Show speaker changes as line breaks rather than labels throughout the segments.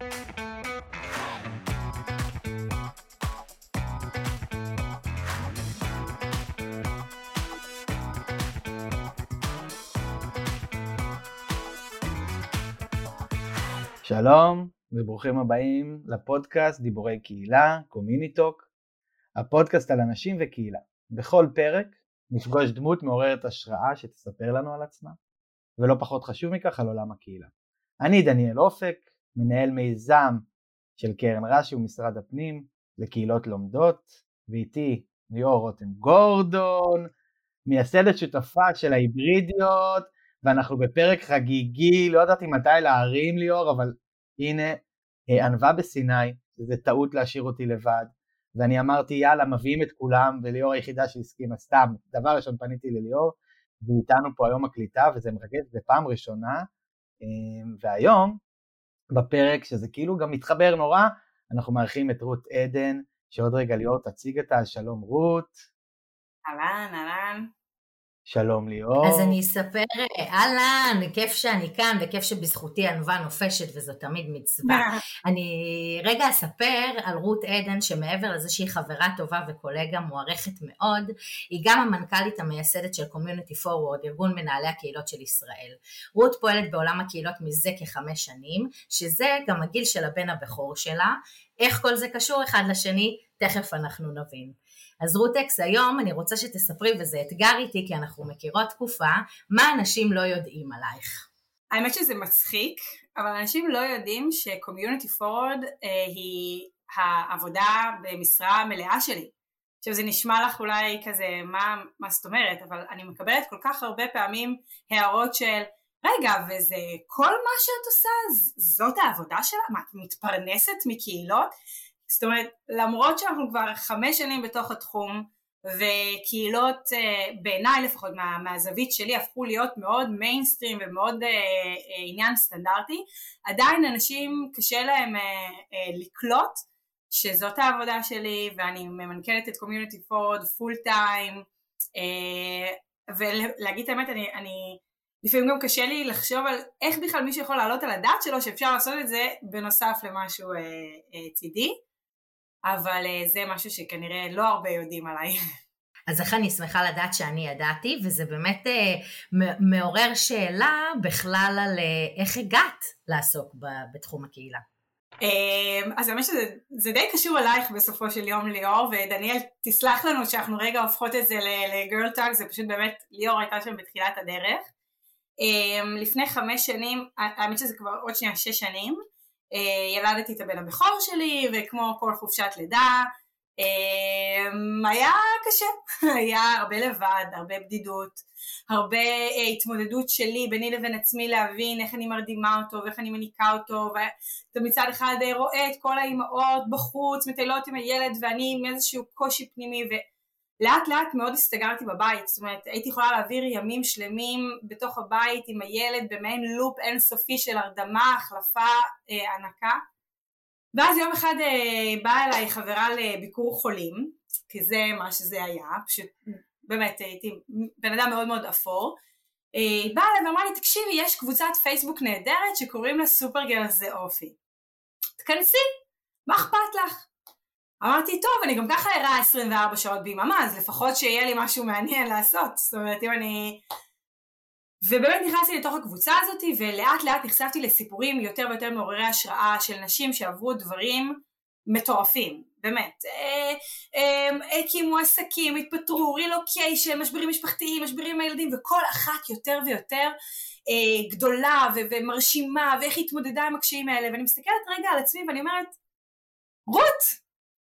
שלום וברוכים הבאים לפודקאסט דיבורי קהילה, CommuniTalk, הפודקאסט על אנשים וקהילה. בכל פרק נפגוש דמות מעוררת השראה שתספר לנו על עצמה, ולא פחות חשוב מכך על עולם הקהילה. אני דניאל אופק, מנהל מיזם של קרן רש"י ומשרד הפנים לקהילות לומדות, ואיתי ליאור רותם גורדון, מייסדת שותפה של ההיברידיות, ואנחנו בפרק חגיגי, לא ידעתי מתי להרים ליאור, אבל הנה, אה, ענווה בסיני, שזה טעות להשאיר אותי לבד, ואני אמרתי יאללה מביאים את כולם, וליאור היחידה שהסכימה סתם, דבר ראשון פניתי לליאור, ואיתנו פה היום הקליטה, וזה מרגש, זה פעם ראשונה, אה, והיום, בפרק שזה כאילו גם מתחבר נורא, אנחנו מארחים את רות עדן, שעוד רגע ליאור תציג אותה, שלום רות.
אהלן, אהלן.
שלום ליאור.
אז אני אספר, אהלן, כיף שאני כאן וכיף שבזכותי ענווה נופשת וזו תמיד מצווה. אני רגע אספר על רות עדן שמעבר לזה שהיא חברה טובה וקולגה מוערכת מאוד, היא גם המנכ"לית המייסדת של Community Forward, ארגון מנהלי הקהילות של ישראל. רות פועלת בעולם הקהילות מזה כחמש שנים, שזה גם הגיל של הבן הבכור שלה. איך כל זה קשור אחד לשני? תכף אנחנו נבין. אז רוטקס היום אני רוצה שתספרי, וזה אתגר איתי כי אנחנו מכירות תקופה, מה אנשים לא יודעים עלייך.
האמת שזה מצחיק, אבל אנשים לא יודעים ש-Community Forward אה, היא העבודה במשרה מלאה שלי. עכשיו זה נשמע לך אולי כזה, מה, מה זאת אומרת, אבל אני מקבלת כל כך הרבה פעמים הערות של רגע, וזה כל מה שאת עושה, זאת העבודה שלה? מה, את מתפרנסת מקהילות? זאת אומרת, למרות שאנחנו כבר חמש שנים בתוך התחום, וקהילות אה, בעיניי לפחות מה, מהזווית שלי הפכו להיות מאוד מיינסטרים ומאוד אה, אה, עניין סטנדרטי, עדיין אנשים קשה להם אה, אה, לקלוט שזאת העבודה שלי ואני ממנכ"לת את קומיוניטי פורד פול טיים ולהגיד את האמת אני, אני לפעמים גם קשה לי לחשוב על איך בכלל מישהו יכול לעלות על הדעת שלו שאפשר לעשות את זה בנוסף למשהו אה, אה, צידי אבל אה, זה משהו שכנראה לא הרבה יודעים עליי.
אז איך אני שמחה לדעת שאני ידעתי, וזה באמת אה, מעורר שאלה בכלל על אה, איך הגעת לעסוק ב- בתחום הקהילה.
אמ, אז האמת שזה די קשור אלייך בסופו של יום ליאור, ודניאל תסלח לנו שאנחנו רגע הופכות את זה לגרל טאג, זה פשוט באמת, ליאור הייתה שם בתחילת הדרך. אמ, לפני חמש שנים, האמת שזה כבר עוד שנייה שש שנים, ילדתי את הבן הבכור שלי וכמו כל חופשת לידה אה, היה קשה, היה הרבה לבד, הרבה בדידות, הרבה אה, התמודדות שלי ביני לבין עצמי להבין איך אני מרדימה אותו ואיך אני מניקה אותו ואתה מצד אחד רואה את כל האימהות בחוץ מטיילות עם הילד ואני עם איזשהו קושי פנימי ו... לאט לאט מאוד הסתגרתי בבית, זאת אומרת הייתי יכולה להעביר ימים שלמים בתוך הבית עם הילד במעין לופ אינסופי של הרדמה, החלפה, אה, הנקה ואז יום אחד אה, באה אליי חברה לביקור חולים, כי זה מה שזה היה, פשוט באמת הייתי בן אדם מאוד מאוד אפור, אה, באה אליי ואמרה לי תקשיבי יש קבוצת פייסבוק נהדרת שקוראים לה סופרגל זה אופי, תכנסי, מה אכפת לך? אמרתי, טוב, אני גם ככה ערה 24 שעות ביממה, אז לפחות שיהיה לי משהו מעניין לעשות. זאת אומרת, אם אני... ובאמת נכנסתי לתוך הקבוצה הזאת, ולאט לאט נחשפתי לסיפורים יותר ויותר מעוררי השראה של נשים שעברו דברים מטורפים, באמת. אה, אה, הקימו עסקים, התפטרו, רילוקיישן, משברים משפחתיים, משברים עם הילדים, וכל אחת יותר ויותר אה, גדולה ומרשימה, ואיך היא התמודדה עם הקשיים האלה, ואני מסתכלת רגע על עצמי ואני אומרת, רות,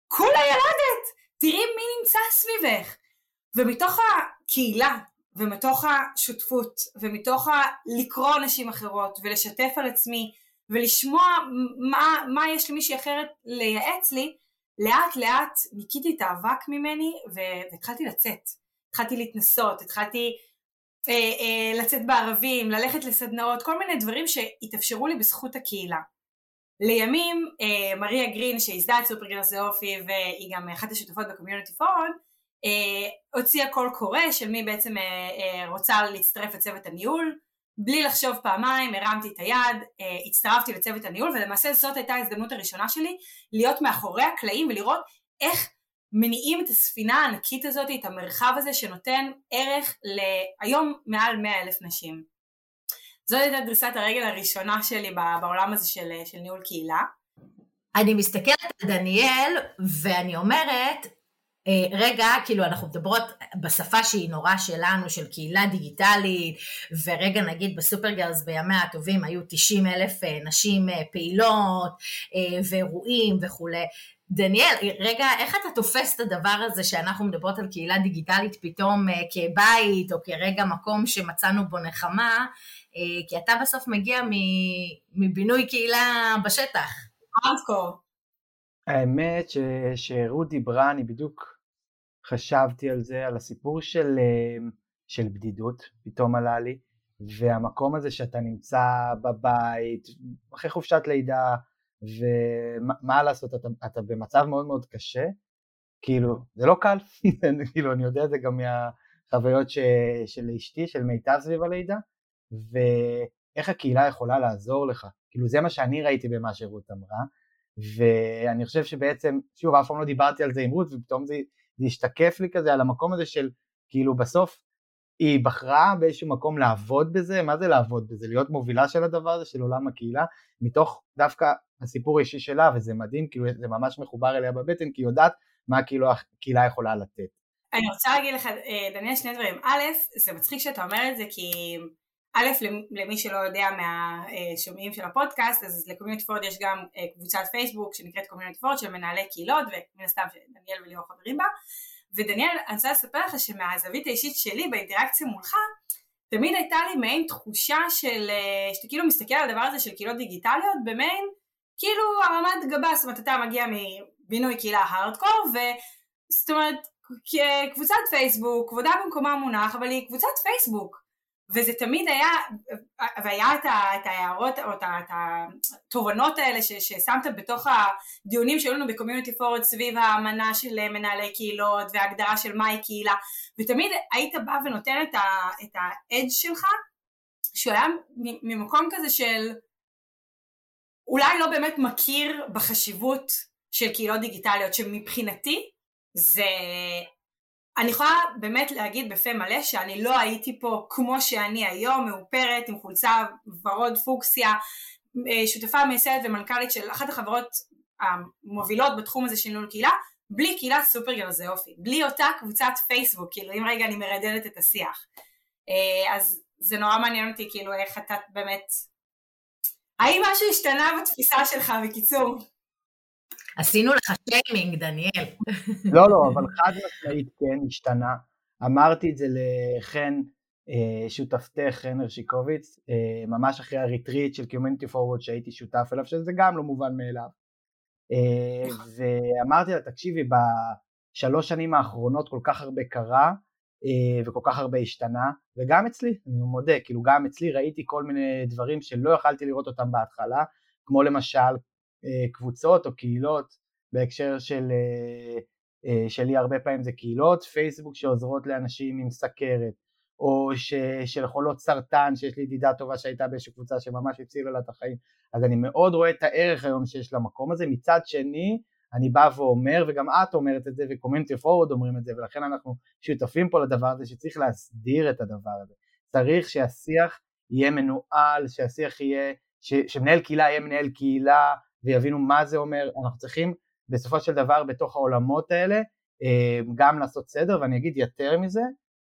כולה ילדת, תראי מי נמצא סביבך. ומתוך הקהילה, ומתוך השותפות, ומתוך לקרוא נשים אחרות, ולשתף על עצמי, ולשמוע מה, מה יש למישהי אחרת לייעץ לי, לאט לאט ניקיתי את האבק ממני והתחלתי לצאת. התחלתי להתנסות, התחלתי אה, אה, לצאת בערבים, ללכת לסדנאות, כל מיני דברים שהתאפשרו לי בזכות הקהילה. לימים אה, מריה גרין שייסדה את סופרגרס זה אופי והיא גם אחת השותפות ב Community Forward אה, הוציאה קול קורא של מי בעצם אה, רוצה להצטרף לצוות הניהול בלי לחשוב פעמיים, הרמתי את היד, הצטרפתי לצוות הניהול, ולמעשה זאת הייתה ההזדמנות הראשונה שלי, להיות מאחורי הקלעים ולראות איך מניעים את הספינה הענקית הזאת, את המרחב הזה שנותן ערך להיום מעל 100 אלף נשים. זאת הייתה דריסת הרגל הראשונה שלי בעולם הזה של, של ניהול קהילה.
אני מסתכלת על דניאל ואני אומרת, אה, רגע, כאילו אנחנו מדברות בשפה שהיא נורא שלנו, של קהילה דיגיטלית, ורגע נגיד בסופרגרס בימיה הטובים היו 90 אלף אה, נשים אה, פעילות, ואירועים וכולי. דניאל, רגע, איך אתה תופס את הדבר הזה שאנחנו מדברות על קהילה דיגיטלית פתאום כבית, או כרגע מקום שמצאנו בו נחמה, כי אתה בסוף מגיע מבינוי קהילה בשטח.
ארדקור.
האמת ש... שרות דיברה, אני בדיוק חשבתי על זה, על הסיפור של, אה, של בדידות, פתאום עלה לי, והמקום הזה שאתה נמצא בבית, אחרי חופשת לידה, ומה לעשות, אתה, אתה במצב מאוד מאוד קשה, כאילו, זה לא קל, כאילו, אני יודע את זה גם מהחוויות ש, של אשתי, של מיטב סביב הלידה, ואיך הקהילה יכולה לעזור לך, כאילו, זה מה שאני ראיתי במה שרות אמרה, ואני חושב שבעצם, שוב, אף פעם לא דיברתי על זה עם רות, ופתאום זה זה השתקף לי כזה על המקום הזה של כאילו בסוף היא בחרה באיזשהו מקום לעבוד בזה, מה זה לעבוד בזה? להיות מובילה של הדבר הזה, של עולם הקהילה, מתוך דווקא הסיפור האישי שלה, וזה מדהים, כאילו זה ממש מחובר אליה בבטן, כי היא יודעת מה כאילו הקהילה יכולה לתת.
אני רוצה להגיד לך, אה, דניאל, שני דברים. א', זה מצחיק שאתה אומר את זה, כי א', למי שלא יודע מהשומעים של הפודקאסט, אז לקומיוניטי פורד יש גם אה, קבוצת פייסבוק שנקראת קומיוניטי פורד של מנהלי קהילות, ומן הסתם שדניאל וליאור חברים בה, ודניאל, אני רוצה לספר לך שמהזווית האישית שלי באינטראקציה מולך, תמיד הייתה לי מעין תחושה של, אה, שאתה כאילו מסתכל על הדבר הזה של קהילות דיגיטליות במעין, כאילו הרמת גבה, זאת אומרת אתה מגיע מבינוי קהילה הארדקור, וזאת אומרת קבוצת פייסבוק, כבודה במקומה מונח, אבל היא קבוצת פייסבוק. וזה תמיד היה, והיה את ההערות או את התובנות האלה ש, ששמת בתוך הדיונים שהיו לנו בקומיוניטי פורד סביב האמנה של מנהלי קהילות וההגדרה של מהי קהילה, ותמיד היית בא ונותן את האדג' שלך, שהוא היה ממקום כזה של אולי לא באמת מכיר בחשיבות של קהילות דיגיטליות, שמבחינתי זה אני יכולה באמת להגיד בפה מלא שאני לא הייתי פה כמו שאני היום, מאופרת עם חולצה ורוד פוקסיה, אה, שותפה מייסדת ומנכ"לית של אחת החברות המובילות בתחום הזה של ניהול קהילה, בלי קהילת סופרגר זה אופי, בלי אותה קבוצת פייסבוק, כאילו אם רגע אני מרדדת את השיח. אה, אז זה נורא מעניין אותי כאילו איך אתה באמת, האם משהו השתנה בתפיסה שלך בקיצור?
עשינו לך שיימינג, דניאל.
לא, לא, אבל חד משמעית כן השתנה. אמרתי את זה לחן, אה, שותפתך, חן הרשיקוביץ, אה, ממש אחרי הריטריט של Community Forward שהייתי שותף אליו, שזה גם לא מובן מאליו. אה, ואמרתי לה, תקשיבי, בשלוש שנים האחרונות כל כך הרבה קרה, וכל כך הרבה השתנה, וגם אצלי, אני מודה, כאילו גם אצלי ראיתי כל מיני דברים שלא יכלתי לראות אותם בהתחלה, כמו למשל קבוצות או קהילות בהקשר של, אה, אה, שלי הרבה פעמים זה קהילות פייסבוק שעוזרות לאנשים עם סכרת או ש, של חולות סרטן שיש לי ידידה טובה שהייתה באיזושהי קבוצה שממש הצילה לה את החיים אז אני מאוד רואה את הערך היום שיש למקום הזה. מצד שני אני בא ואומר וגם את אומרת את זה וקומנטי פורוד אומרים את זה ולכן אנחנו שותפים פה לדבר הזה שצריך להסדיר את הדבר הזה. צריך שהשיח יהיה מנוהל שהשיח יהיה ש, שמנהל קהילה יהיה מנהל קהילה ויבינו מה זה אומר, אנחנו צריכים בסופו של דבר בתוך העולמות האלה אה, גם לעשות סדר ואני אגיד יותר מזה,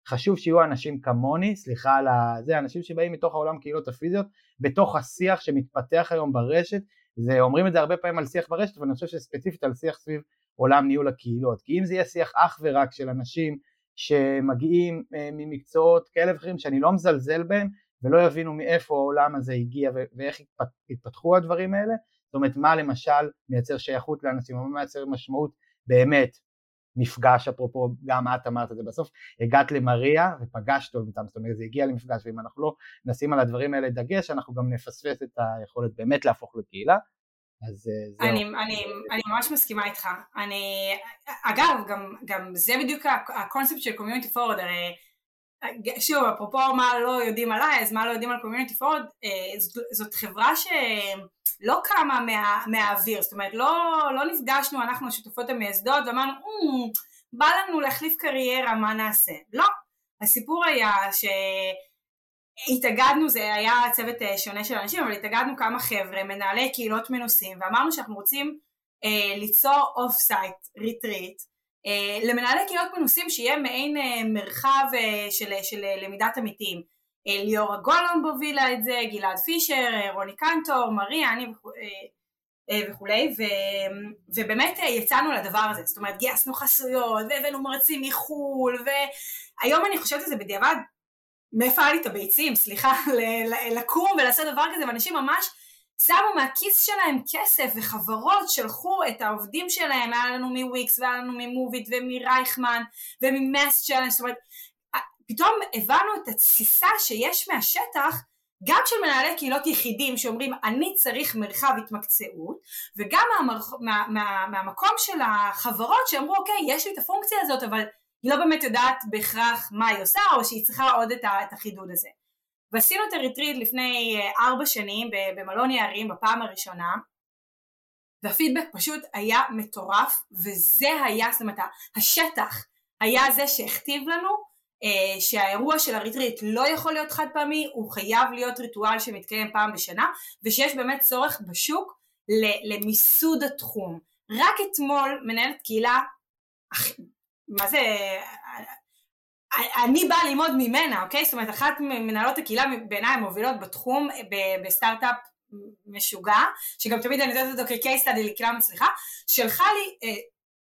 חשוב שיהיו אנשים כמוני, סליחה על זה, אנשים שבאים מתוך העולם קהילות הפיזיות, בתוך השיח שמתפתח היום ברשת, זה, אומרים את זה הרבה פעמים על שיח ברשת, אבל אני חושב שספציפית על שיח סביב עולם ניהול הקהילות, כי אם זה יהיה שיח אך ורק של אנשים שמגיעים אה, ממקצועות כאלה ואחרים שאני לא מזלזל בהם ולא יבינו מאיפה העולם הזה הגיע ואיך התפתחו הדברים האלה, זאת אומרת מה למשל מייצר שייכות לאנשים, מה מייצר משמעות באמת מפגש, אפרופו גם את אמרת את זה בסוף, הגעת למריה ופגשת אותם, זאת אומרת זה הגיע למפגש ואם אנחנו לא נשים על הדברים האלה דגש אנחנו גם נפספס את היכולת באמת להפוך לקהילה אז אה, זהו.
אני, אני, אני ממש מסכימה איתך. אני, אגב, גם, גם זה בדיוק הקונספט של Community Forward, הרי שוב, אפרופו מה לא יודעים עליי, אז מה לא יודעים על Community Forward, זאת, זאת חברה שלא קמה מה, מהאוויר, זאת אומרת לא, לא נפגשנו אנחנו השותפות המייסדות ואמרנו, בא לנו להחליף קריירה, מה נעשה? לא, הסיפור היה שהתאגדנו, זה היה צוות אה, שונה של אנשים, אבל התאגדנו כמה חבר'ה, מנהלי קהילות מנוסים, ואמרנו שאנחנו רוצים אה, ליצור off-site, retreat, אה, למנהלי קהילות מנוסים שיהיה מעין אה, מרחב אה, של, של למידת עמיתים. ליאורה גולום הובילה את זה, גלעד פישר, רוני קנטור, מריה, אני וכולי, ו, ובאמת יצאנו לדבר הזה, זאת אומרת גייסנו חסויות והבאנו מרצים מחו"ל, והיום אני חושבת על זה בדיעבד, מאיפה היה לי את הביצים, סליחה, לקום ולעשות דבר כזה, ואנשים ממש שמו מהכיס שלהם כסף וחברות שלחו את העובדים שלהם, היה לנו מוויקס והיה לנו מ Moovit ומרייכמן ומ MassChallenge, זאת אומרת, פתאום הבנו את התסיסה שיש מהשטח גם של מנהלי קהילות יחידים שאומרים אני צריך מרחב התמקצעות וגם מה, מה, מה, מהמקום של החברות שאמרו אוקיי יש לי את הפונקציה הזאת אבל היא לא באמת יודעת בהכרח מה היא עושה או שהיא צריכה עוד את החידוד הזה. ועשינו את הריטריט לפני אה, ארבע שנים במלון יערים בפעם הראשונה והפידבק פשוט היה מטורף וזה היה, זאת אומרת השטח היה זה שהכתיב לנו שהאירוע של הריטריט לא יכול להיות חד פעמי, הוא חייב להיות ריטואל שמתקיים פעם בשנה ושיש באמת צורך בשוק למיסוד התחום. רק אתמול מנהלת קהילה, מה זה, אני באה ללמוד ממנה, אוקיי? זאת אומרת, אחת ממנהלות הקהילה בעיניי המובילות בתחום בסטארט-אפ משוגע, שגם תמיד אני יודעת אותו כ-case study לקהילה מצליחה, שלחה לי אה,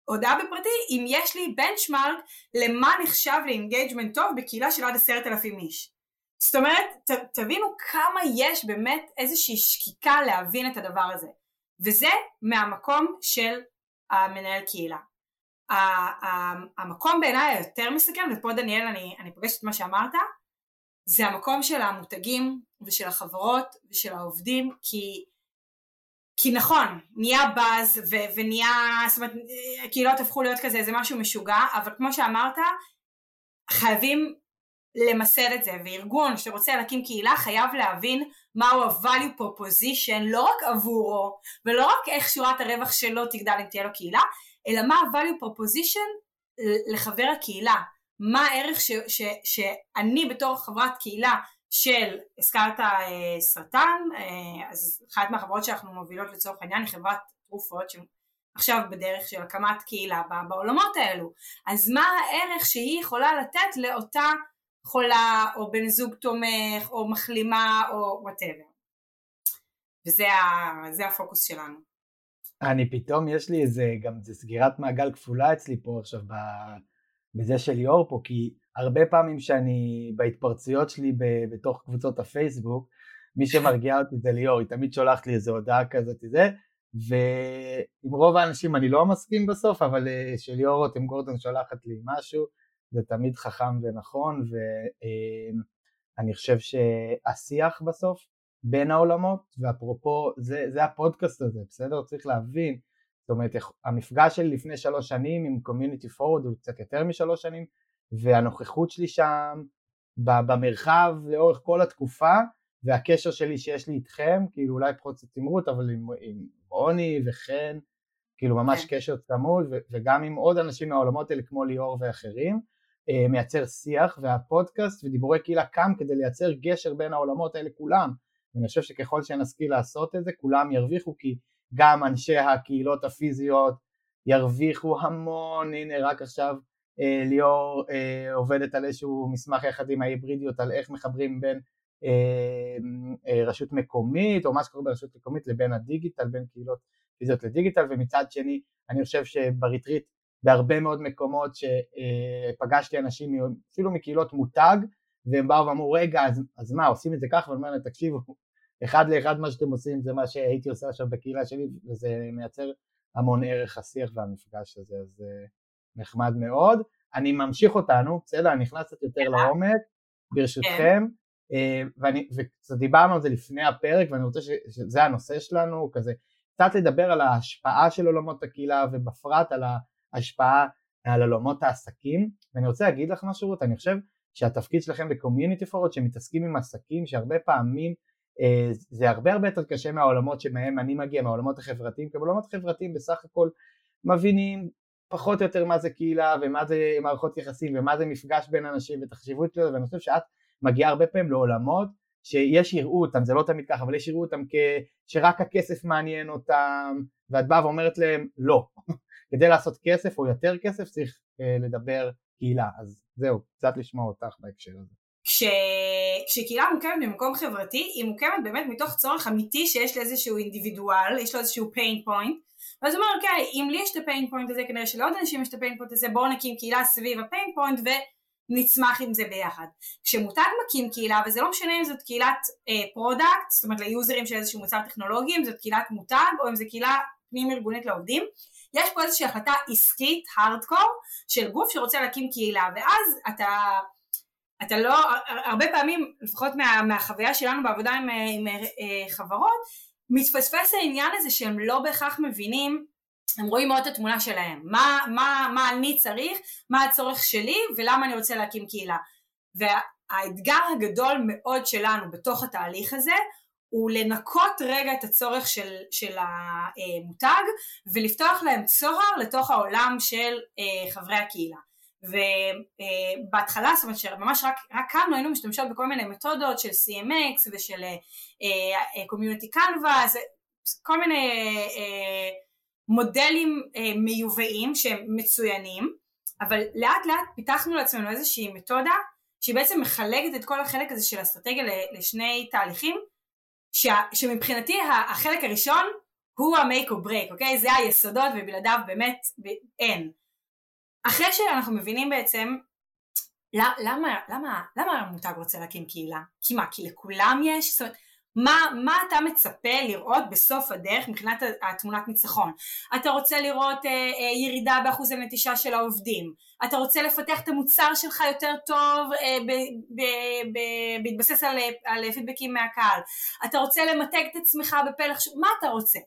הודעה בפרטי אם יש לי benchmark למה נחשב ל engagement טוב בקהילה של עד עשרת אלפים איש. זאת אומרת, ת, תבינו כמה יש באמת איזושהי שקיקה להבין את הדבר הזה. וזה מהמקום של המנהל קהילה. המקום בעיניי היותר מסכם, ופה דניאל אני, אני פוגשת את מה שאמרת, זה המקום של המותגים ושל החברות ושל העובדים, כי, כי נכון, נהיה באז ו- ונהיה, זאת אומרת, הקהילות הפכו להיות כזה, זה משהו משוגע, אבל כמו שאמרת, חייבים למסד את זה, וארגון שרוצה להקים קהילה חייב להבין מהו ה-value proposition, לא רק עבורו, ולא רק איך שורת הרווח שלו תגדל אם תהיה לו קהילה, אלא מה ה-value proposition לחבר הקהילה, מה הערך ש, ש, שאני בתור חברת קהילה של, הזכרת אה, סרטן, אה, אז אחת מהחברות שאנחנו מובילות לצורך העניין היא חברת תרופות שעכשיו בדרך של הקמת קהילה בעולמות האלו, אז מה הערך שהיא יכולה לתת לאותה חולה או בן זוג תומך או מחלימה או whatever. וזה הפוקוס שלנו.
אני פתאום, יש לי איזה, גם זה סגירת מעגל כפולה אצלי פה עכשיו ב, בזה של ליאור פה, כי הרבה פעמים שאני בהתפרצויות שלי ב, בתוך קבוצות הפייסבוק, מי שמרגיע אותי זה ליאור, היא תמיד שולחת לי איזה הודעה כזאת זה, ועם רוב האנשים אני לא מסכים בסוף, אבל אה, שליאור רותם גורדון שולחת לי משהו, זה תמיד חכם ונכון, ואני חושב שהשיח בסוף בין העולמות, ואפרופו, זה, זה הפודקאסט הזה, בסדר? צריך להבין, זאת אומרת, המפגש שלי לפני שלוש שנים עם קומיוניטי פורוד הוא קצת יותר משלוש שנים, והנוכחות שלי שם במרחב לאורך כל התקופה, והקשר שלי שיש לי איתכם, כאילו אולי פחות צמרות, אבל עם, עם רוני וחן, כאילו ממש כן. קשר צמוד, וגם עם עוד אנשים מהעולמות האלה כמו ליאור ואחרים, אה, מייצר שיח, והפודקאסט ודיבורי קהילה קם כדי לייצר גשר בין העולמות האלה כולם, ואני חושב שככל שנשכיל לעשות את זה כולם ירוויחו כי גם אנשי הקהילות הפיזיות ירוויחו המון, הנה רק עכשיו אה, ליאור אה, עובדת על איזשהו מסמך יחד עם ההיברידיות על איך מחברים בין אה, אה, רשות מקומית או מה שקורה ברשות מקומית לבין הדיגיטל, בין קהילות פיזיות לדיגיטל. ומצד שני אני חושב שבריטריט בהרבה מאוד מקומות שפגשתי אה, אנשים אפילו מקהילות מותג והם באו ואמרו רגע אז, אז מה עושים את זה ככה אומר להם תקשיבו אחד לאחד מה שאתם עושים זה מה שהייתי עושה עכשיו בקהילה שלי וזה מייצר המון ערך השיח והמפגש הזה אז זה נחמד מאוד. אני ממשיך אותנו בסדר? אני נכנס קצת יותר לעומק ברשותכם. אה, ואני, וקצת דיברנו על זה לפני הפרק ואני רוצה ש, שזה הנושא שלנו כזה קצת לדבר על ההשפעה של עולמות הקהילה ובפרט על ההשפעה על עולמות העסקים. ואני רוצה להגיד לך משהו רות אני חושב שהתפקיד שלכם בקומיוניטי פורוד שמתעסקים עם עסקים שהרבה פעמים אה, זה הרבה הרבה יותר קשה מהעולמות שמהם אני מגיע, מהעולמות החברתיים, כי בעולמות החברתיים בסך הכל מבינים פחות או יותר מה זה קהילה ומה זה מערכות יחסים ומה זה מפגש בין אנשים ואת החשיבות שלו ואני חושב שאת מגיעה הרבה פעמים לעולמות שיש יראו אותם, זה לא תמיד ככה, אבל יש יראו אותם כ... שרק הכסף מעניין אותם ואת באה ואומרת להם לא, כדי לעשות כסף או יותר כסף צריך אה, לדבר קהילה, אז זהו, קצת לשמוע אותך בהקשר הזה.
כש... כשקהילה מוקמת במקום חברתי, היא מוקמת באמת מתוך צורך אמיתי שיש לאיזשהו אינדיבידואל, יש לו איזשהו pain point, ואז הוא אומר, אוקיי, אם לי יש את ה pain point הזה, כנראה שלעוד אנשים יש את ה pain point הזה, בואו נקים קהילה סביב ה pain point ונצמח עם זה ביחד. כשמותג מקים קהילה, וזה לא משנה אם זאת קהילת אה, product, זאת אומרת ליוזרים של איזשהו מוצר טכנולוגי, אם זאת קהילת מותג, או אם זו קהילה פנים ארגונית לעובדים, יש פה איזושהי החלטה עסקית, הארדקור, של גוף שרוצה להקים קהילה, ואז אתה... אתה לא, הרבה פעמים, לפחות מה, מהחוויה שלנו בעבודה עם, עם, עם אה, חברות, מתפספס העניין הזה שהם לא בהכרח מבינים הם רואים מאוד את התמונה שלהם, מה, מה, מה אני צריך, מה הצורך שלי ולמה אני רוצה להקים קהילה. והאתגר הגדול מאוד שלנו בתוך התהליך הזה הוא לנקות רגע את הצורך של, של המותג ולפתוח להם צוהר לתוך העולם של אה, חברי הקהילה. ובהתחלה, זאת אומרת שממש רק, רק קמנו היינו משתמשות בכל מיני מתודות של CMX ושל קומיוניטי uh, קנבאס, כל מיני uh, מודלים מיובאים שהם מצוינים, אבל לאט לאט פיתחנו לעצמנו איזושהי מתודה שהיא בעצם מחלקת את כל החלק הזה של אסטרטגיה לשני תהליכים, שמבחינתי החלק הראשון הוא ה-make or break, אוקיי? זה היסודות ובלעדיו באמת אין. אחרי שאנחנו מבינים בעצם למה, למה, למה המותג רוצה להקים קהילה? כי מה, כי לכולם יש? זאת אומרת, מה, מה אתה מצפה לראות בסוף הדרך מבחינת התמונת ניצחון? אתה רוצה לראות אה, אה, ירידה באחוז הנטישה של העובדים, אתה רוצה לפתח את המוצר שלך יותר טוב אה, בהתבסס על, על פידבקים מהקהל, אתה רוצה למתג את עצמך בפלח, מה אתה רוצה?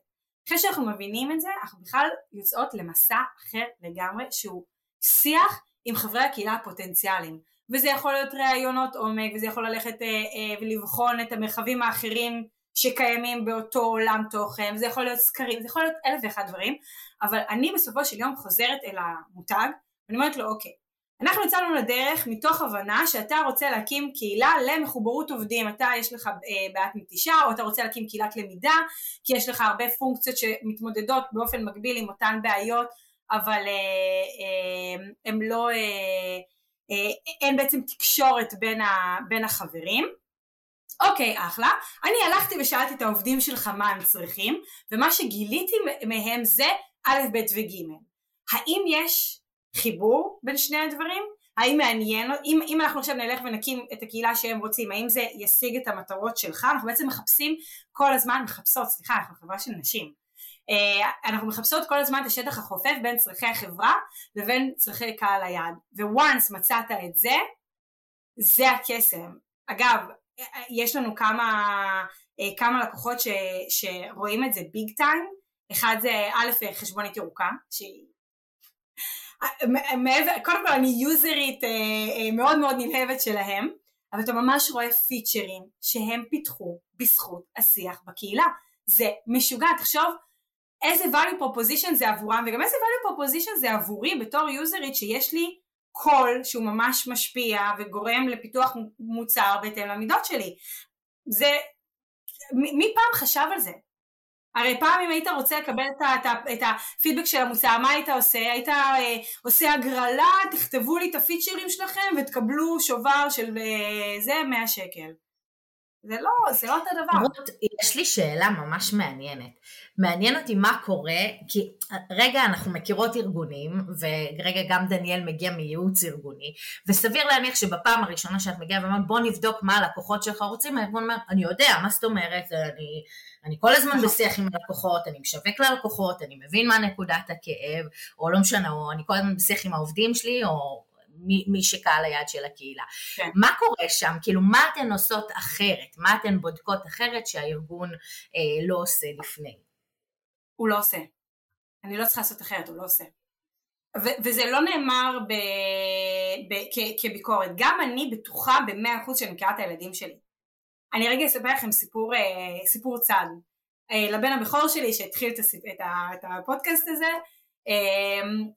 אחרי שאנחנו מבינים את זה, אנחנו בכלל יוצאות למסע אחר לגמרי שהוא שיח עם חברי הקהילה הפוטנציאליים. וזה יכול להיות ראיונות עומק וזה יכול ללכת אה, אה, ולבחון את המרחבים האחרים שקיימים באותו עולם תוכן זה יכול להיות סקרים זה יכול להיות אלף ואחד דברים אבל אני בסופו של יום חוזרת אל המותג ואני אומרת לו אוקיי אנחנו יצאנו לדרך מתוך הבנה שאתה רוצה להקים קהילה למחוברות עובדים, אתה יש לך אה, בעיית נטישה או אתה רוצה להקים קהילת למידה כי יש לך הרבה פונקציות שמתמודדות באופן מקביל עם אותן בעיות אבל אה, אה, הם לא, אה, אין בעצם תקשורת בין, ה, בין החברים. אוקיי, אחלה. אני הלכתי ושאלתי את העובדים שלך מה הם צריכים, ומה שגיליתי מהם זה א', ב' וג'. האם יש חיבור בין שני הדברים? האם מעניין, אם, אם אנחנו עכשיו נלך ונקים את הקהילה שהם רוצים, האם זה ישיג את המטרות שלך? אנחנו בעצם מחפשים כל הזמן, מחפשות, סליחה, אנחנו חברה של נשים. אה, אנחנו מחפשות כל הזמן את השטח החופף בין צרכי החברה לבין צרכי קהל היעד. וואנס מצאת את זה זה הקסם. אגב יש לנו כמה, אה, כמה לקוחות ש, שרואים את זה ביג טיים אחד זה א' חשבונית ירוקה שהיא מעבר, קודם כל אני יוזרית אה, מאוד מאוד נלהבת שלהם אבל אתה ממש רואה פיצ'רים שהם פיתחו בזכות השיח בקהילה. זה משוגע. תחשוב איזה value proposition זה עבורם וגם איזה value proposition זה עבורי בתור יוזרית שיש לי קול שהוא ממש משפיע וגורם לפיתוח מוצר בהתאם למידות שלי. זה, מי פעם חשב על זה? הרי פעם אם היית רוצה לקבל את, את, את הפידבק של המוצר, מה היית עושה? היית אה, עושה הגרלה, תכתבו לי את הפיצ'רים שלכם ותקבלו שובר של אה, זה 100 שקל. זה לא, זה לא אותו דבר. רות,
יש לי שאלה ממש מעניינת. מעניין אותי מה קורה, כי רגע אנחנו מכירות ארגונים, ורגע גם דניאל מגיע מייעוץ ארגוני, וסביר להניח שבפעם הראשונה שאת מגיעה ואומרת בוא נבדוק מה הלקוחות שלך רוצים, הארגון אומר, אני יודע, מה זאת אומרת, אני, אני כל הזמן נכון. בשיח עם הלקוחות, אני משווק ללקוחות, אני מבין מה נקודת הכאב, או לא משנה, או אני כל הזמן בשיח עם העובדים שלי, או מי שקהל היד של הקהילה. כן. מה קורה שם? כאילו, מה אתן עושות אחרת? מה אתן בודקות אחרת שהארגון אה, לא עושה לפני?
הוא לא עושה. אני לא צריכה לעשות אחרת, הוא לא עושה. ו- וזה לא נאמר ב... כביקורת. גם אני בטוחה במאה אחוז שאני מכירה את הילדים שלי. אני רגע אספר לכם סיפור, סיפור צד. לבן הבכור שלי שהתחיל את, הסיפ... את, ה... את הפודקאסט הזה,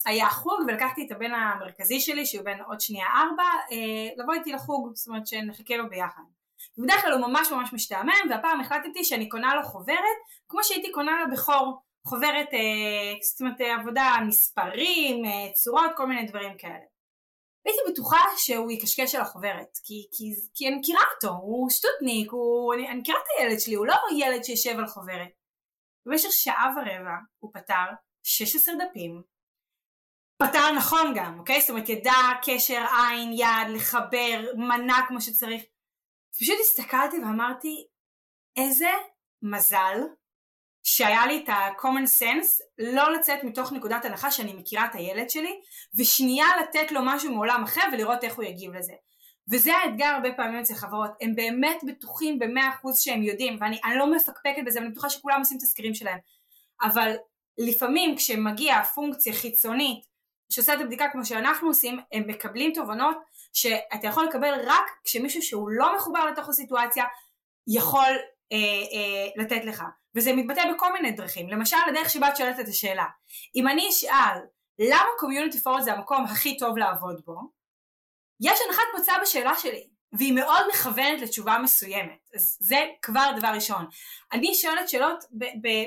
היה חוג ולקחתי את הבן המרכזי שלי שהוא בן עוד שנייה ארבע לבוא איתי לחוג, זאת אומרת שנחכה לו ביחד. ובדרך כלל הוא ממש ממש משתעמם והפעם החלטתי שאני קונה לו חוברת כמו שהייתי קונה לבכור חוברת, אה, זאת אומרת אה, עבודה מספרים, אה, צורות, כל מיני דברים כאלה. הייתי בטוחה שהוא יקשקש על החוברת, כי, כי, כי אני מכירה אותו, הוא שטוטניק, הוא, אני, אני מכירה את הילד שלי, הוא לא ילד שישב על חוברת. במשך שעה ורבע הוא פתר 16 דפים, פתר נכון גם, אוקיי? זאת אומרת ידע קשר עין, יד, לחבר, מנה כמו שצריך. פשוט הסתכלתי ואמרתי, איזה מזל שהיה לי את ה-common sense לא לצאת מתוך נקודת הנחה שאני מכירה את הילד שלי ושנייה לתת לו משהו מעולם אחר ולראות איך הוא יגיב לזה. וזה האתגר הרבה פעמים אצל חברות, הם באמת בטוחים במאה אחוז שהם יודעים ואני לא מפקפקת בזה ואני בטוחה שכולם עושים את הסקרים שלהם אבל לפעמים כשמגיעה פונקציה חיצונית שעושה את הבדיקה כמו שאנחנו עושים הם מקבלים תובנות שאתה יכול לקבל רק כשמישהו שהוא לא מחובר לתוך הסיטואציה יכול אה, אה, לתת לך. וזה מתבטא בכל מיני דרכים. למשל הדרך שבה את שואלת את השאלה. אם אני אשאל למה קומיוניטי פורט זה המקום הכי טוב לעבוד בו? יש הנחת מוצא בשאלה שלי והיא מאוד מכוונת לתשובה מסוימת. אז זה כבר דבר ראשון. אני שואלת שאלות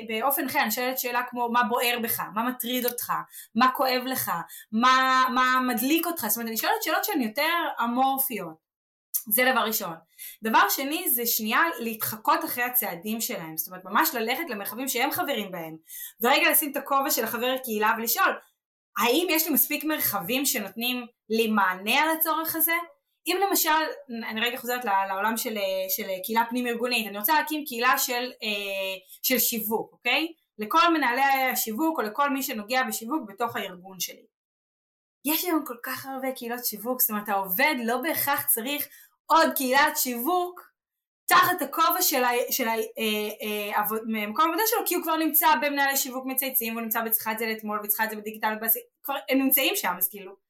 באופן אחר אני שואלת שאלה כמו מה בוער בך? מה מטריד אותך? מה כואב לך? מה, מה מדליק אותך? זאת אומרת אני שואלת שאלות שהן יותר אמורפיות. זה דבר ראשון. דבר שני זה שנייה להתחקות אחרי הצעדים שלהם, זאת אומרת ממש ללכת למרחבים שהם חברים בהם, ורגע לשים את הכובע של החבר הקהילה ולשאול, האם יש לי מספיק מרחבים שנותנים לי מענה על הצורך הזה? אם למשל, אני רגע חוזרת לעולם של, של קהילה פנים ארגונית, אני רוצה להקים קהילה של, אה, של שיווק, אוקיי? לכל מנהלי השיווק או לכל מי שנוגע בשיווק בתוך הארגון שלי. יש היום כל כך הרבה קהילות שיווק, זאת אומרת העובד לא בהכרח צריך עוד קהילת שיווק תחת הכובע של, ה, של ה, אה, אה, מקום העבודה שלו כי הוא כבר נמצא במנהלי שיווק מצייצים הוא נמצא בצריכה את זה לאתמול וצריכה את זה בדיגיטל כבר הם נמצאים שם אז כאילו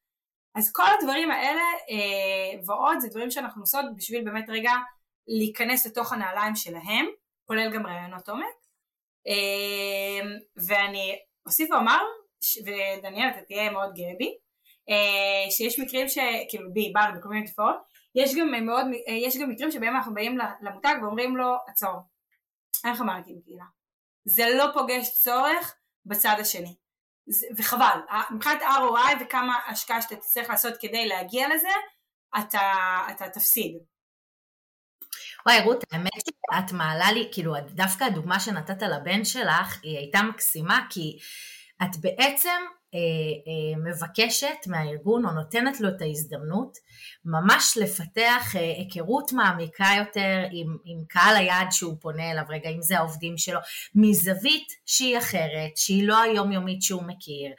אז כל הדברים האלה אה, ועוד זה דברים שאנחנו עושות בשביל באמת רגע להיכנס לתוך הנעליים שלהם כולל גם רעיונות עומק אה, ואני אוסיף ואומר ודניאל אתה תהיה מאוד גאה בי אה, שיש מקרים שכאילו בי בר בקומיוניטי פורט יש גם, מאוד, יש גם מקרים שבהם אנחנו באים למותג ואומרים לו עצור, אין לך מה להקים קהילה. זה לא פוגש צורך בצד השני. וחבל, מבחינת ROI וכמה השקעה שאתה תצטרך לעשות כדי להגיע לזה, אתה, אתה תפסיד.
וואי רות, האמת שאת מעלה לי, כאילו דווקא הדוגמה שנתת לבן שלך היא הייתה מקסימה כי את בעצם מבקשת מהארגון או נותנת לו את ההזדמנות ממש לפתח אה, היכרות מעמיקה יותר עם, עם קהל היעד שהוא פונה אליו, רגע אם זה העובדים שלו, מזווית שהיא אחרת, שהיא לא היומיומית שהוא מכיר.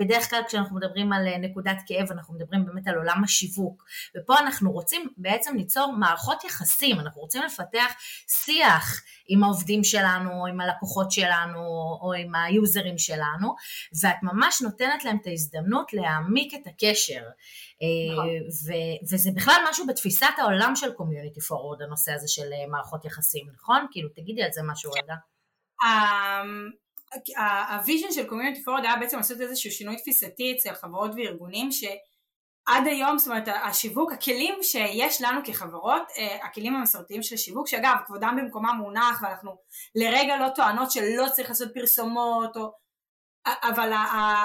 בדרך כלל כשאנחנו מדברים על נקודת כאב אנחנו מדברים באמת על עולם השיווק, ופה אנחנו רוצים בעצם ליצור מערכות יחסים, אנחנו רוצים לפתח שיח עם העובדים שלנו, או עם הלקוחות שלנו, או עם היוזרים שלנו, ואת ממש נותנת להם את ההזדמנות להעמיק את הקשר. נכון. ו- וזה בכלל משהו בתפיסת העולם של קומיוניטי פורוורד, הנושא הזה של אה, מערכות יחסים, נכון? כאילו, תגידי על זה משהו רגע.
אמ, ה vision של Community Forward היה בעצם לעשות איזשהו שינוי תפיסתי אצל חברות וארגונים ש... עד היום, זאת אומרת, השיווק, הכלים שיש לנו כחברות, אה, הכלים המסורתיים של שיווק, שאגב, כבודם במקומם מונח, ואנחנו לרגע לא טוענות שלא צריך לעשות פרסומות, או... אבל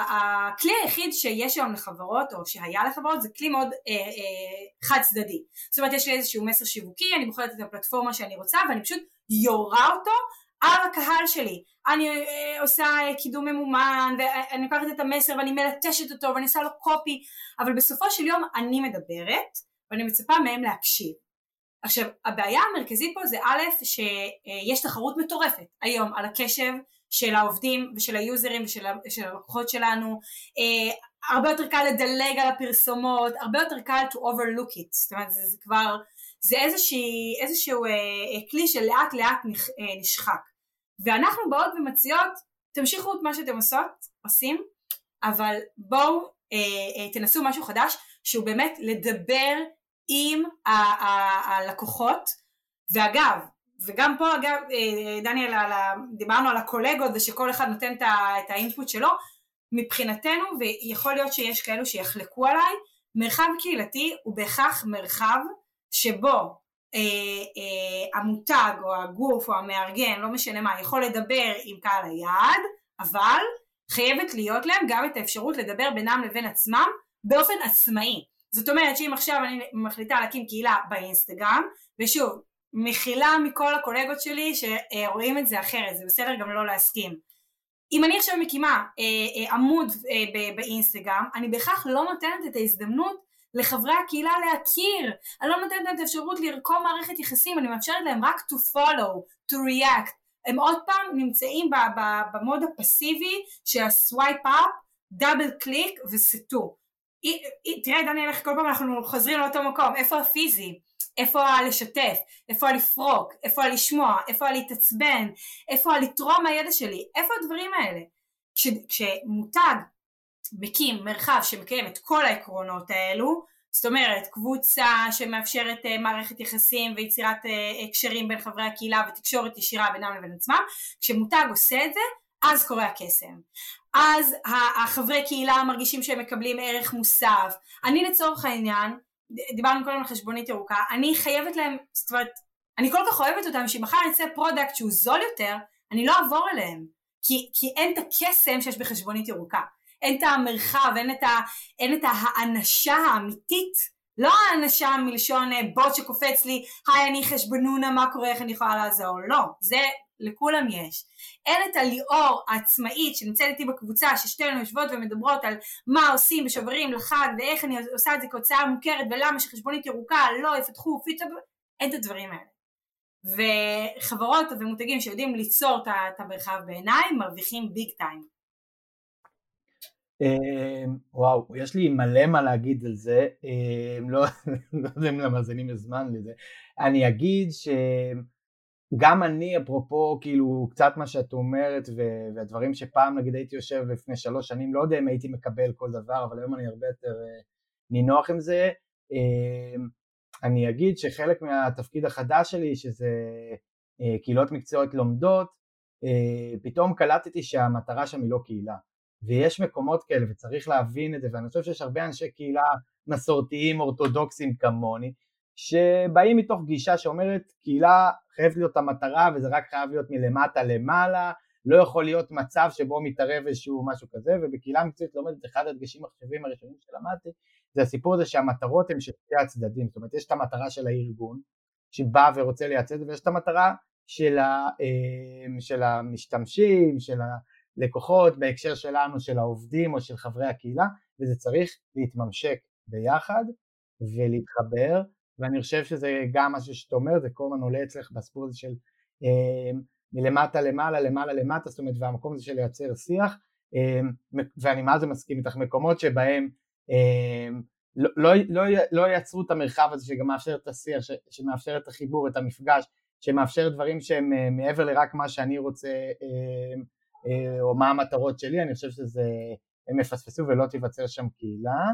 הכלי היחיד שיש היום לחברות, או שהיה לחברות, זה כלי מאוד אה, אה, חד צדדי. זאת אומרת, יש לי איזשהו מסר שיווקי, אני בוחרת את הפלטפורמה שאני רוצה, ואני פשוט יורה אותו על הקהל שלי. אני אה, עושה קידום ממומן, ואני לוקחת את המסר ואני מלטשת אותו ואני עושה לו קופי, אבל בסופו של יום אני מדברת, ואני מצפה מהם להקשיב. עכשיו, הבעיה המרכזית פה זה א', שיש תחרות מטורפת היום על הקשב של העובדים ושל היוזרים ושל הלקוחות שלנו, אה, הרבה יותר קל לדלג על הפרסומות, הרבה יותר קל to overlook it, זאת אומרת זה, זה כבר, זה איזשהו, איזשהו אה, אה, כלי שלאט לאט נח, אה, נשחק. ואנחנו באות ומציעות, תמשיכו את מה שאתם עושות, עושים, אבל בואו אה, אה, תנסו משהו חדש שהוא באמת לדבר עם הלקוחות, ואגב, וגם פה אגב, אה, דניאל, דיברנו על הקולגות ושכל אחד נותן את האינפוט שלו, מבחינתנו, ויכול להיות שיש כאלו שיחלקו עליי, מרחב קהילתי הוא בהכרח מרחב שבו אה, אה, המותג או הגוף או המארגן, לא משנה מה, יכול לדבר עם קהל היעד, אבל חייבת להיות להם גם את האפשרות לדבר בינם לבין עצמם באופן עצמאי. זאת אומרת שאם עכשיו אני מחליטה להקים קהילה באינסטגרם, ושוב, מחילה מכל הקולגות שלי שרואים את זה אחרת, זה בסדר גם לא להסכים. אם אני עכשיו מקימה אה, אה, עמוד אה, באינסטגרם, אני בהכרח לא נותנת את ההזדמנות לחברי הקהילה להכיר, אני לא נותנת להם את האפשרות לרקום מערכת יחסים, אני מאפשרת להם רק to follow, to react, הם עוד פעם נמצאים ב mode הפסיבי של ה swipe up, double click וסטו. תראה דניאל איך כל פעם אנחנו חוזרים לאותו מקום, איפה הפיזי? איפה הלשתף, איפה הלפרוק, איפה הלשמוע, איפה הלהתעצבן, איפה הלתרום מהידע שלי, איפה הדברים האלה? כש, כשמותג מקים מרחב שמקיים את כל העקרונות האלו, זאת אומרת קבוצה שמאפשרת uh, מערכת יחסים ויצירת uh, הקשרים בין חברי הקהילה ותקשורת ישירה בינם לבין עצמם, כשמותג עושה את זה אז קורה הקסם. אז החברי קהילה מרגישים שהם מקבלים ערך מוסף. אני לצורך העניין דיברנו קודם על חשבונית ירוקה, אני חייבת להם, זאת אומרת, אני כל כך אוהבת אותם שמחר יצא product שהוא זול יותר, אני לא אעבור אליהם, כי, כי אין את הקסם שיש בחשבונית ירוקה, אין את המרחב, אין את, ה, אין את האנשה האמיתית, לא האנשה מלשון בוט שקופץ לי, היי אני חשבונונה, מה קורה, איך אני יכולה לעזור, לא, זה לכולם יש. אין את הליאור העצמאית שנמצאת איתי בקבוצה ששתינו יושבות ומדברות על מה עושים בשוברים לחג ואיך אני עושה את זה כהוצאה מוכרת ולמה שחשבונית ירוקה לא יפתחו feature, אין את הדברים האלה. וחברות ומותגים שיודעים ליצור את המרחב בעיניי מרוויחים ביג טיים.
וואו, יש לי מלא מה להגיד על זה, אמ, לא, לא יודע אם למאזינים יש זמן לזה. אני אגיד ש... גם אני אפרופו כאילו קצת מה שאת אומרת והדברים שפעם נגיד הייתי יושב לפני שלוש שנים לא יודע אם הייתי מקבל כל דבר אבל היום אני הרבה יותר אה, נינוח עם זה. אמ, אני אגיד שחלק מהתפקיד החדש שלי שזה אה, קהילות מקצועיות לומדות אה, פתאום קלטתי שהמטרה שם היא לא קהילה. ויש מקומות כאלה וצריך להבין את זה ואני חושב שיש הרבה אנשי קהילה מסורתיים אורתודוקסים כמוני שבאים מתוך גישה שאומרת קהילה חייבת להיות המטרה וזה רק חייב להיות מלמטה למעלה, לא יכול להיות מצב שבו מתערב איזשהו משהו כזה. ובקהילה מקצועית לומדת אחד הדגשים החשובים הראשונים שלמדתי זה הסיפור הזה שהמטרות הן של שתי הצדדים, זאת אומרת יש את המטרה של הארגון שבא ורוצה לייצא את זה ויש את המטרה של, ה, אה, של המשתמשים, של הלקוחות, בהקשר שלנו של העובדים או של חברי הקהילה וזה צריך להתממשק ביחד ולהתחבר ואני חושב שזה גם משהו שאת אומרת, זה כל הזמן עולה אצלך בסיפור הזה של אה, מלמטה למעלה, למעלה למטה, זאת אומרת, והמקום הזה של לייצר שיח, אה, ואני מה זה מסכים איתך, מקומות שבהם אה, לא, לא, לא, לא יצרו את המרחב הזה שגם מאפשר את השיח, ש, שמאפשר את החיבור, את המפגש, שמאפשר דברים שהם אה, מעבר לרק מה שאני רוצה אה, אה, או מה המטרות שלי, אני חושב שזה, הם יפספסו ולא תיווצר שם קהילה.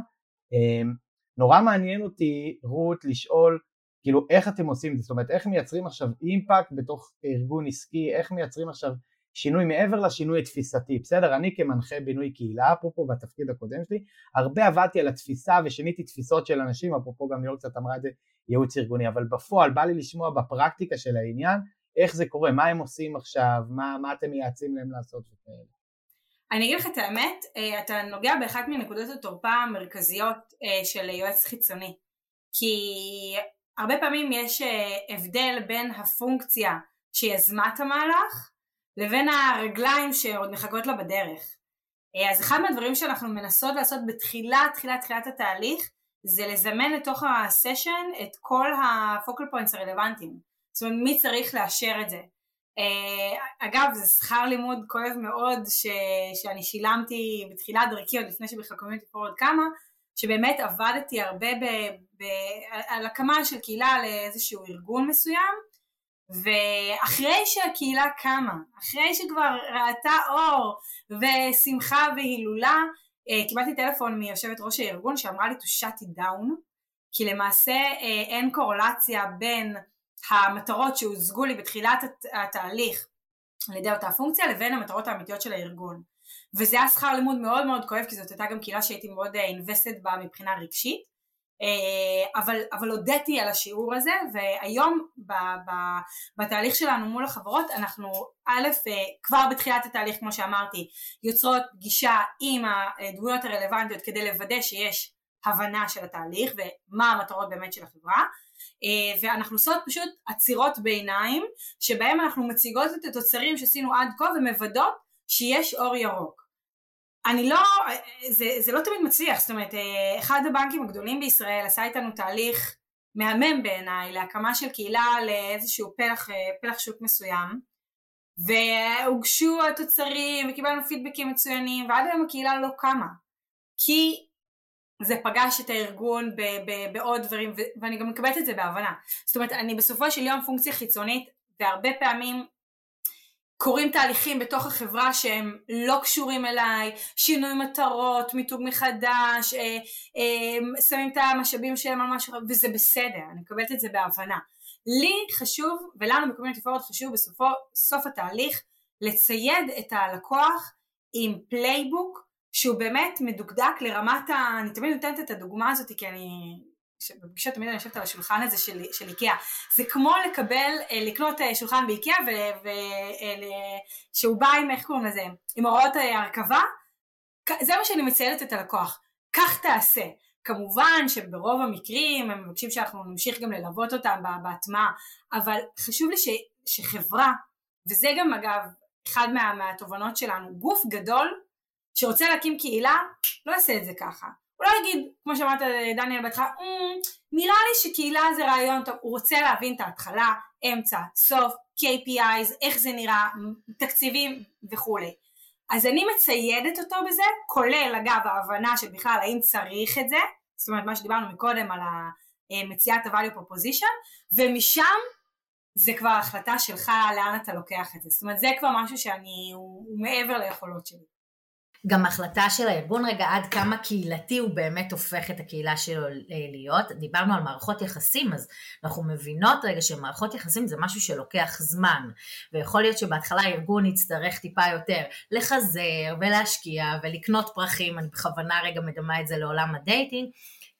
נורא מעניין אותי, רות, לשאול, כאילו, איך אתם עושים את זה? זאת אומרת, איך מייצרים עכשיו אימפקט בתוך ארגון עסקי, איך מייצרים עכשיו שינוי מעבר לשינוי התפיסתי, בסדר? אני כמנחה בינוי קהילה, אפרופו בתפקיד הקודם שלי, הרבה עבדתי על התפיסה ושיניתי תפיסות של אנשים, אפרופו גם ליאור קצת אמרה את זה, ייעוץ ארגוני, אבל בפועל בא לי לשמוע בפרקטיקה של העניין, איך זה קורה, מה הם עושים עכשיו, מה, מה אתם מייעצים להם לעשות וכאלה.
אני אגיד לך את האמת, אה, אתה נוגע באחת מנקודות התורפה המרכזיות אה, של יועץ חיצוני. כי הרבה פעמים יש אה, הבדל בין הפונקציה שיזמה את המהלך לבין הרגליים שעוד מחכות לה בדרך. אז אחד מהדברים שאנחנו מנסות לעשות בתחילת תחילת תחילת התהליך זה לזמן לתוך הסשן את כל ה focal points הרלוונטיים. זאת אומרת מי צריך לאשר את זה אגב זה שכר לימוד כואב מאוד ש, שאני שילמתי בתחילת דרכי עוד לפני שבכלל Community Forward כמה שבאמת עבדתי הרבה ב, ב, על הקמה של קהילה לאיזשהו ארגון מסוים ואחרי שהקהילה קמה, אחרי שכבר ראתה אור ושמחה והילולה uh, קיבלתי טלפון מיושבת ראש הארגון שאמרה לי to shut it down, כי למעשה uh, אין קורלציה בין המטרות שהוצגו לי בתחילת הת- התהליך על ידי אותה פונקציה לבין המטרות האמיתיות של הארגון. וזה היה שכר לימוד מאוד מאוד כואב כי זאת הייתה גם קהילה שהייתי מאוד invested בה מבחינה רגשית אה, אבל, אבל הודיתי על השיעור הזה והיום ב, ב, בתהליך שלנו מול החברות אנחנו א' אה, כבר בתחילת התהליך כמו שאמרתי יוצרות פגישה עם הדמויות הרלוונטיות כדי לוודא שיש הבנה של התהליך ומה המטרות באמת של החברה אה, ואנחנו עושות פשוט עצירות ביניים שבהם אנחנו מציגות את התוצרים שעשינו עד כה ומוודאות שיש אור ירוק. אני לא, זה, זה לא תמיד מצליח, זאת אומרת, אחד הבנקים הגדולים בישראל עשה איתנו תהליך מהמם בעיניי להקמה של קהילה לאיזשהו פלח, פלח שוק מסוים והוגשו התוצרים וקיבלנו פידבקים מצוינים ועד היום הקהילה לא קמה. כי זה פגש את הארגון ב, ב, בעוד דברים ו, ואני גם מקבלת את זה בהבנה זאת אומרת אני בסופו של יום פונקציה חיצונית והרבה פעמים קורים תהליכים בתוך החברה שהם לא קשורים אליי, שינוי מטרות, מיתוג מחדש, אה, אה, שמים את המשאבים שלהם על משהו, וזה בסדר, אני מקבלת את זה בהבנה. לי חשוב, ולנו ב Community Forward חשוב בסוף התהליך, לצייד את הלקוח עם playbook שהוא באמת מדוקדק לרמת ה... אני תמיד נותנת את הדוגמה הזאת כי אני בפגישה תמיד אני יושבת על השולחן הזה של, של איקאה, זה כמו לקבל, אה, לקנות אה, שולחן באיקאה ושהוא בא עם, איך קוראים לזה, עם הוראות אה, הרכבה, זה מה שאני מציינת את הלקוח, כך תעשה. כמובן שברוב המקרים הם מבקשים שאנחנו נמשיך גם ללוות אותם בהטמעה, אבל חשוב לי ש, שחברה, וזה גם אגב אחד מה, מהתובנות שלנו, גוף גדול שרוצה להקים קהילה, לא יעשה את זה ככה. הוא לא יגיד, כמו שאמרת דניאל בהתחלה, mm, נראה לי שקהילה זה רעיון טוב, הוא רוצה להבין את ההתחלה, אמצע, סוף, KPIs, איך זה נראה, תקציבים וכולי. אז אני מציידת אותו בזה, כולל אגב ההבנה של בכלל האם צריך את זה, זאת אומרת מה שדיברנו מקודם על מציאת ה-value proposition, ומשם זה כבר החלטה שלך לאן אתה לוקח את זה. זאת אומרת זה כבר משהו שאני, הוא, הוא מעבר ליכולות שלי.
גם החלטה של הארגון רגע עד כמה קהילתי הוא באמת הופך את הקהילה שלו להיות. דיברנו על מערכות יחסים, אז אנחנו מבינות רגע שמערכות יחסים זה משהו שלוקח זמן, ויכול להיות שבהתחלה הארגון יצטרך טיפה יותר לחזר ולהשקיע ולקנות פרחים, אני בכוונה רגע מדמה את זה לעולם ה dating,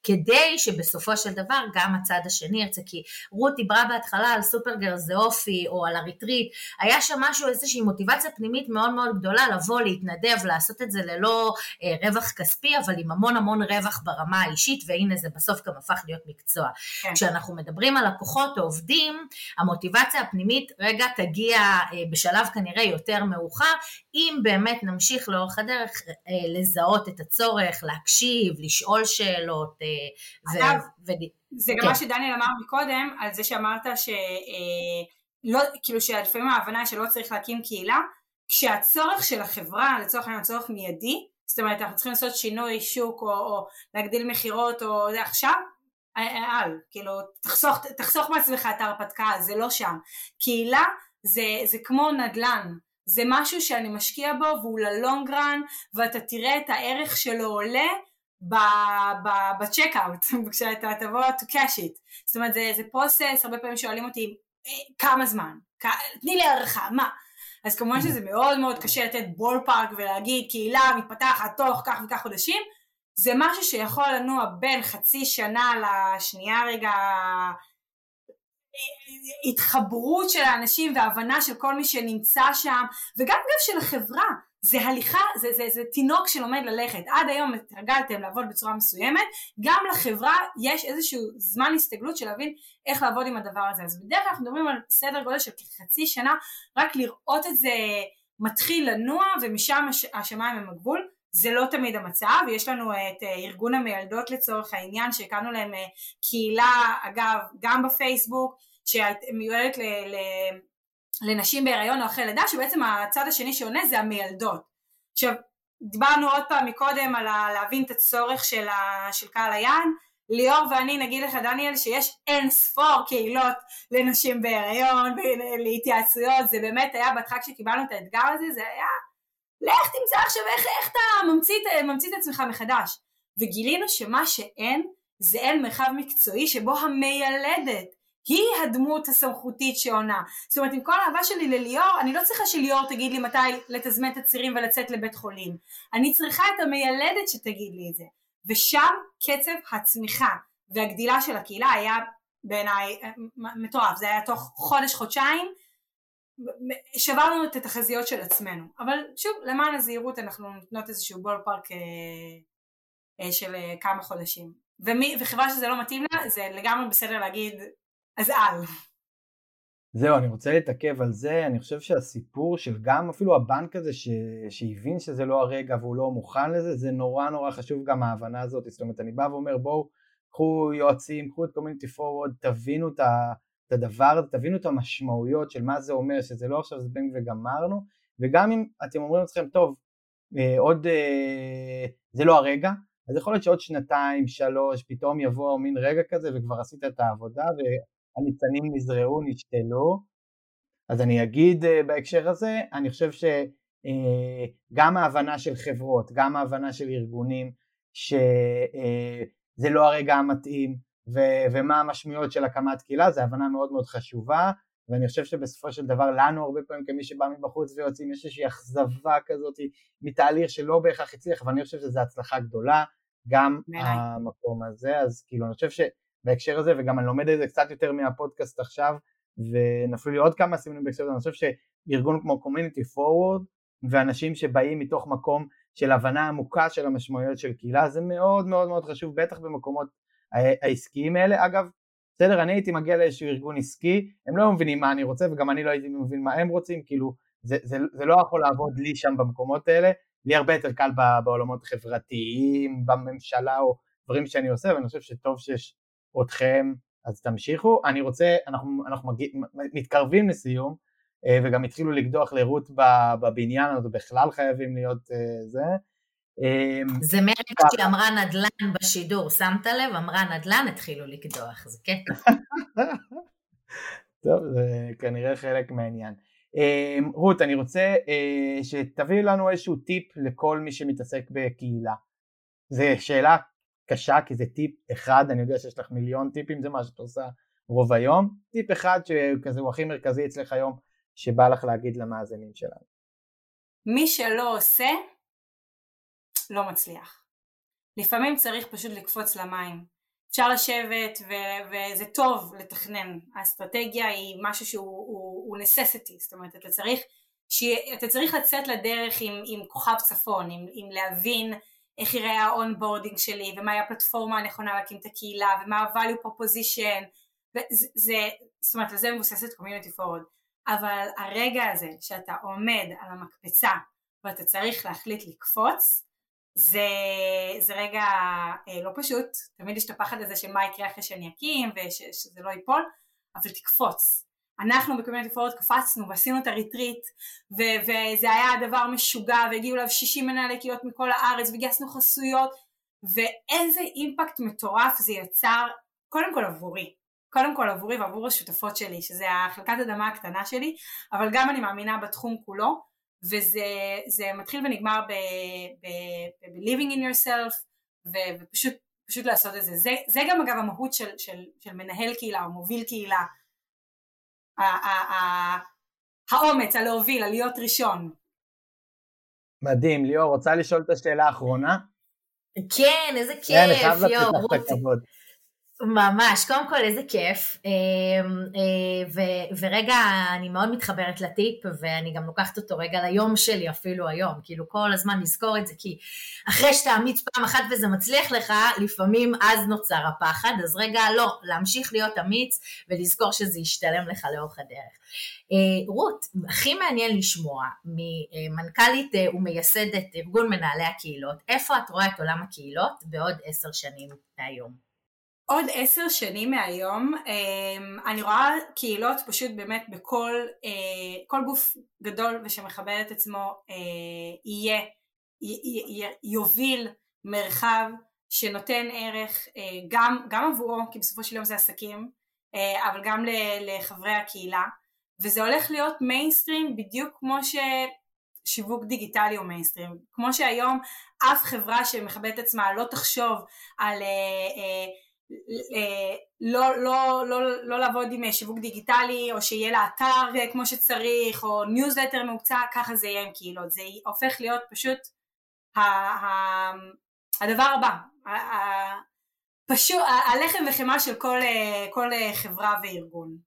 כדי שבסופו של דבר גם הצד השני ירצה, כי רות דיברה בהתחלה על סופרגר זה אופי או על הריטריט, היה שם משהו, איזושהי מוטיבציה פנימית מאוד מאוד גדולה לבוא, להתנדב, לעשות את זה ללא אה, רווח כספי, אבל עם המון המון רווח ברמה האישית, והנה זה בסוף גם הפך להיות מקצוע. כן. כשאנחנו מדברים על לקוחות או עובדים, המוטיבציה הפנימית רגע תגיע אה, בשלב כנראה יותר מאוחר, אם באמת נמשיך לאורך הדרך אה, לזהות את הצורך, להקשיב, לשאול שאלות, אה,
אגב, ו... זה גם כן. מה שדניאל אמר מקודם, על זה שאמרת ש... לא, כאילו שלפעמים ההבנה היא שלא צריך להקים קהילה, כשהצורך של החברה, לצורך העניין הצורך מיידי, זאת אומרת אנחנו צריכים לעשות שינוי שוק או, או להגדיל מכירות או זה עכשיו, אל, כאילו תחסוך, תחסוך מעצמך את ההרפתקה, זה לא שם. קהילה זה, זה כמו נדל"ן, זה משהו שאני משקיע בו והוא ללונגרן ואתה תראה את הערך שלו עולה בצ'קאוט, כשאתה תבוא to cash it. זאת אומרת זה, זה פרוסס, הרבה פעמים שואלים אותי אה, כמה זמן, תני לי הערכה, מה? אז כמובן שזה מאוד מאוד קשה לתת בול פארק ולהגיד קהילה מתפתחת תוך כך וכך חודשים, זה משהו שיכול לנוע בין חצי שנה לשנייה רגע התחברות של האנשים והבנה של כל מי שנמצא שם וגם גם של החברה זה הליכה, זה, זה, זה תינוק שלומד ללכת. עד היום התרגלתם לעבוד בצורה מסוימת. גם לחברה יש איזשהו זמן הסתגלות של להבין איך לעבוד עם הדבר הזה. אז בדרך כלל אנחנו מדברים על סדר גודל של כחצי שנה רק לראות את זה מתחיל לנוע ומשם השמיים הם הגבול. זה לא תמיד המצב, יש לנו את ארגון המיילדות לצורך העניין שהקמנו להם קהילה אגב גם בפייסבוק שמיועדת לנשים בהיריון או אחרי לידה שבעצם הצד השני שעונה זה המיילדות. עכשיו דיברנו עוד פעם מקודם על להבין את הצורך של, ה, של קהל היעד ליאור ואני נגיד לך דניאל שיש אין ספור קהילות לנשים בהיריון להתייעצויות זה באמת היה בהתחלה כשקיבלנו את האתגר הזה זה היה לך תמצא עכשיו איך, איך אתה ממציא, ממציא את עצמך מחדש. וגילינו שמה שאין זה אין מרחב מקצועי שבו המיילדת היא הדמות הסמכותית שעונה. זאת אומרת, עם כל האהבה שלי לליאור, אני לא צריכה שליאור תגיד לי מתי לתזמן את הצירים ולצאת לבית חולים. אני צריכה את המיילדת שתגיד לי את זה. ושם קצב הצמיחה והגדילה של הקהילה היה בעיניי אה, מטורף. זה היה תוך חודש-חודשיים, שברנו את התחזיות של עצמנו. אבל שוב, למען הזהירות אנחנו נותנות איזשהו בול פארק אה, אה, של כמה חודשים. ומי, וחברה שזה לא מתאים לה, זה לגמרי בסדר להגיד אז על.
זהו, אני רוצה להתעכב על זה, אני חושב שהסיפור של גם אפילו הבנק הזה ש... שהבין שזה לא הרגע והוא לא מוכן לזה, זה נורא נורא חשוב גם ההבנה הזאת, זאת אומרת אני בא ואומר בואו קחו יועצים, קחו את קומיוניטי פורוורד, תבינו את, ה... את הדבר הזה, תבינו את המשמעויות של מה זה אומר, שזה לא עכשיו זבנג וגמרנו, וגם אם אתם אומרים לעצמכם טוב, אה, עוד, אה, זה לא הרגע, אז יכול להיות שעוד שנתיים, שלוש, פתאום יבוא מין רגע כזה וכבר עשית את העבודה הניצנים נזרעו, נשתלו. אז אני אגיד אה, בהקשר הזה, אני חושב שגם אה, ההבנה של חברות, גם ההבנה של ארגונים, שזה לא הרגע המתאים ו- ומה המשמעויות של הקמת קהילה, זו הבנה מאוד מאוד חשובה, ואני חושב שבסופו של דבר לנו הרבה פעמים כמי שבא מבחוץ ויוצאים יש איזושהי אכזבה כזאת מתהליך שלא בהכרח הצליח, אבל אני חושב שזו הצלחה גדולה, גם המקום הזה, אז כאילו אני חושב ש... בהקשר הזה, וגם אני לומד את זה קצת יותר מהפודקאסט עכשיו, ונפלו לי עוד כמה סימנים בהקשר הזה, אני חושב שארגון כמו Community Forward, ואנשים שבאים מתוך מקום של הבנה עמוקה של המשמעויות של קהילה, זה מאוד מאוד מאוד חשוב, בטח במקומות העסקיים האלה. אגב, בסדר, אני הייתי מגיע לאיזשהו ארגון עסקי, הם לא מבינים מה אני רוצה, וגם אני לא הייתי מבין מה הם רוצים, כאילו, זה, זה, זה לא יכול לעבוד לי שם במקומות האלה, לי הרבה יותר קל בעולמות החברתיים, בממשלה או דברים שאני עושה, ואני חושב שטוב שיש אתכם, אז תמשיכו. אני רוצה, אנחנו, אנחנו מגיע, מתקרבים לסיום, אה, וגם התחילו לקדוח לרות בבניין, אז בכלל חייבים להיות אה, זה.
אמ, זה מרגע שהיא אמרה נדל"ן בשידור, שמת לב? אמרה נדל"ן, התחילו לקדוח, זה קטע.
טוב, זה כנראה חלק מהעניין. אמ, רות, אני רוצה אה, שתביאי לנו איזשהו טיפ לכל מי שמתעסק בקהילה. זו שאלה קשה כי זה טיפ אחד, אני יודע שיש לך מיליון טיפים, זה מה שאת עושה רוב היום, טיפ אחד שכזה הוא הכי מרכזי אצלך היום, שבא לך להגיד למאזינים שלנו.
מי שלא עושה, לא מצליח. לפעמים צריך פשוט לקפוץ למים. אפשר לשבת ו- וזה טוב לתכנן, האסטרטגיה היא משהו שהוא הוא, הוא necessity, זאת אומרת אתה צריך, ש... אתה צריך לצאת לדרך עם, עם כוכב צפון, עם, עם להבין איך יראה ה onboarding שלי ומהי הפלטפורמה הנכונה להקים את הקהילה ומה ה-value proposition וזה, זאת אומרת על זה מבוססת Community Forward אבל הרגע הזה שאתה עומד על המקפצה ואתה צריך להחליט לקפוץ זה, זה רגע אה, לא פשוט, תמיד יש את הפחד הזה של מה יקרה אחרי שאני אקים ושזה לא ייפול, אבל תקפוץ, אנחנו בקומיוניטי פורוד קפצנו ועשינו את הריטריט ו- וזה היה דבר משוגע והגיעו אליו 60 מנהלי קהילות מכל הארץ וגייסנו חסויות ואיזה אימפקט מטורף זה יצר קודם כל עבורי קודם כל עבורי ועבור השותפות שלי שזה החלקת אדמה הקטנה שלי אבל גם אני מאמינה בתחום כולו וזה מתחיל ונגמר ב-living in yourself ו- ופשוט פשוט לעשות את זה. זה זה גם אגב המהות של, של, של מנהל קהילה או מוביל קהילה האומץ, הלהוביל, הלהיות ראשון.
מדהים, ליאור, רוצה לשאול את השאלה האחרונה?
כן, איזה כיף,
כן, אני
ממש, קודם כל איזה כיף, אמ, אה, ו- ורגע אני מאוד מתחברת לטיפ ואני גם לוקחת אותו רגע ליום שלי אפילו היום, כאילו כל הזמן לזכור את זה, כי אחרי שאתה אמיץ פעם אחת וזה מצליח לך, לפעמים אז נוצר הפחד, אז רגע לא, להמשיך להיות אמיץ ולזכור שזה ישתלם לך לאורך הדרך. אה, רות, הכי מעניין לשמוע ממנכ"לית אה, ומייסדת ארגון מנהלי הקהילות, איפה את רואה את עולם הקהילות בעוד עשר שנים מהיום?
עוד עשר שנים מהיום אמ, אני רואה קהילות פשוט באמת בכל אה, כל גוף גדול ושמכבד את עצמו אה, יהיה, יוביל מרחב שנותן ערך אה, גם, גם עבורו כי בסופו של יום זה עסקים אבל גם לחברי הקהילה וזה הולך להיות מיינסטרים בדיוק כמו ש... שיווק דיגיטלי או מיינסטרים. כמו שהיום אף חברה שמכבדת עצמה לא תחשוב על לא, לא, לא, לא לעבוד עם שיווק דיגיטלי או שיהיה לה אתר כמו שצריך או ניוזלטר מהוקצע, ככה זה יהיה עם קהילות, זה הופך להיות פשוט ה, ה, הדבר הבא, פשוט הלחם וחמאה של כל, כל חברה וארגון.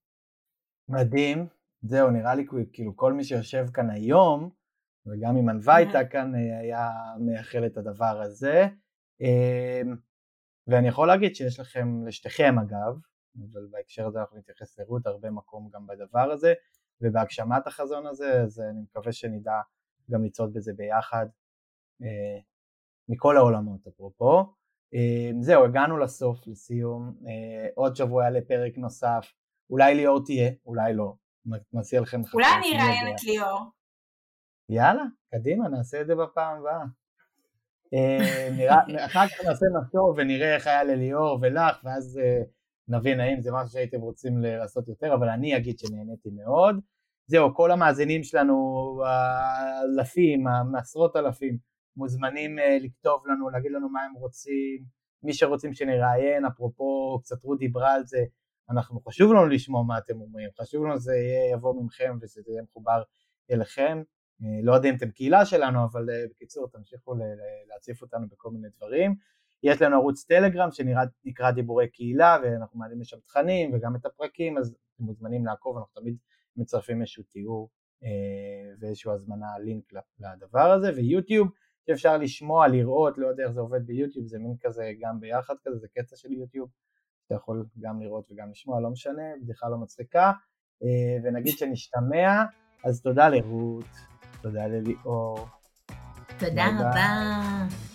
מדהים, זהו נראה לי כאילו כל מי שיושב כאן היום וגם אם ענווה הייתה כאן אה, היה מייחל את הדבר הזה ואני יכול להגיד שיש לכם לשתיכם אגב אבל בהקשר הזה אנחנו נתייחס לרות הרבה מקום גם בדבר הזה ובהגשמת החזון הזה אז אני מקווה שנדע גם לצעוד בזה ביחד אה, מכל העולמות אפרופו. אמ, זהו הגענו לסוף לסיום. אה, עוד שבוע יעלה פרק נוסף. אולי ליאור תהיה אולי לא. מציע לכם
אולי אני אראיין את ליאור.
יאללה, קדימה, נעשה את זה בפעם הבאה. אה, אחר כך נעשה מסור ונראה איך היה לליאור ולך, ואז אה, נבין האם זה משהו שהייתם רוצים לעשות יותר, אבל אני אגיד שנהניתי מאוד. זהו, כל המאזינים שלנו, האלפים, עשרות אלפים, מוזמנים אה, לכתוב לנו, להגיד לנו מה הם רוצים, מי שרוצים שנראיין, אפרופו, קצת רות דיברה על זה, אנחנו, חשוב לנו לשמוע מה אתם אומרים, חשוב לנו שזה יבוא ממכם ושזה יהיה מחובר אליכם. אה, לא יודע אם אתם קהילה שלנו, אבל אה, בקיצור תמשיכו להציף אותנו בכל מיני דברים. יש לנו ערוץ טלגרם שנקרא דיבורי קהילה ואנחנו מעלים לשם תכנים וגם את הפרקים אז אתם מוזמנים לעקוב, אנחנו תמיד מצרפים איזשהו תיאור אה, ואיזושהי הזמנה, לינק לדבר הזה ויוטיוב שאפשר לשמוע, לראות, לא יודע איך זה עובד ביוטיוב, זה מין כזה גם ביחד כזה, זה קטע של יוטיוב, אתה יכול גם לראות וגם לשמוע, לא משנה, בדיחה לא מצחיקה ונגיד שנשתמע, אז תודה לרות. תודה לליאור.
תודה רבה.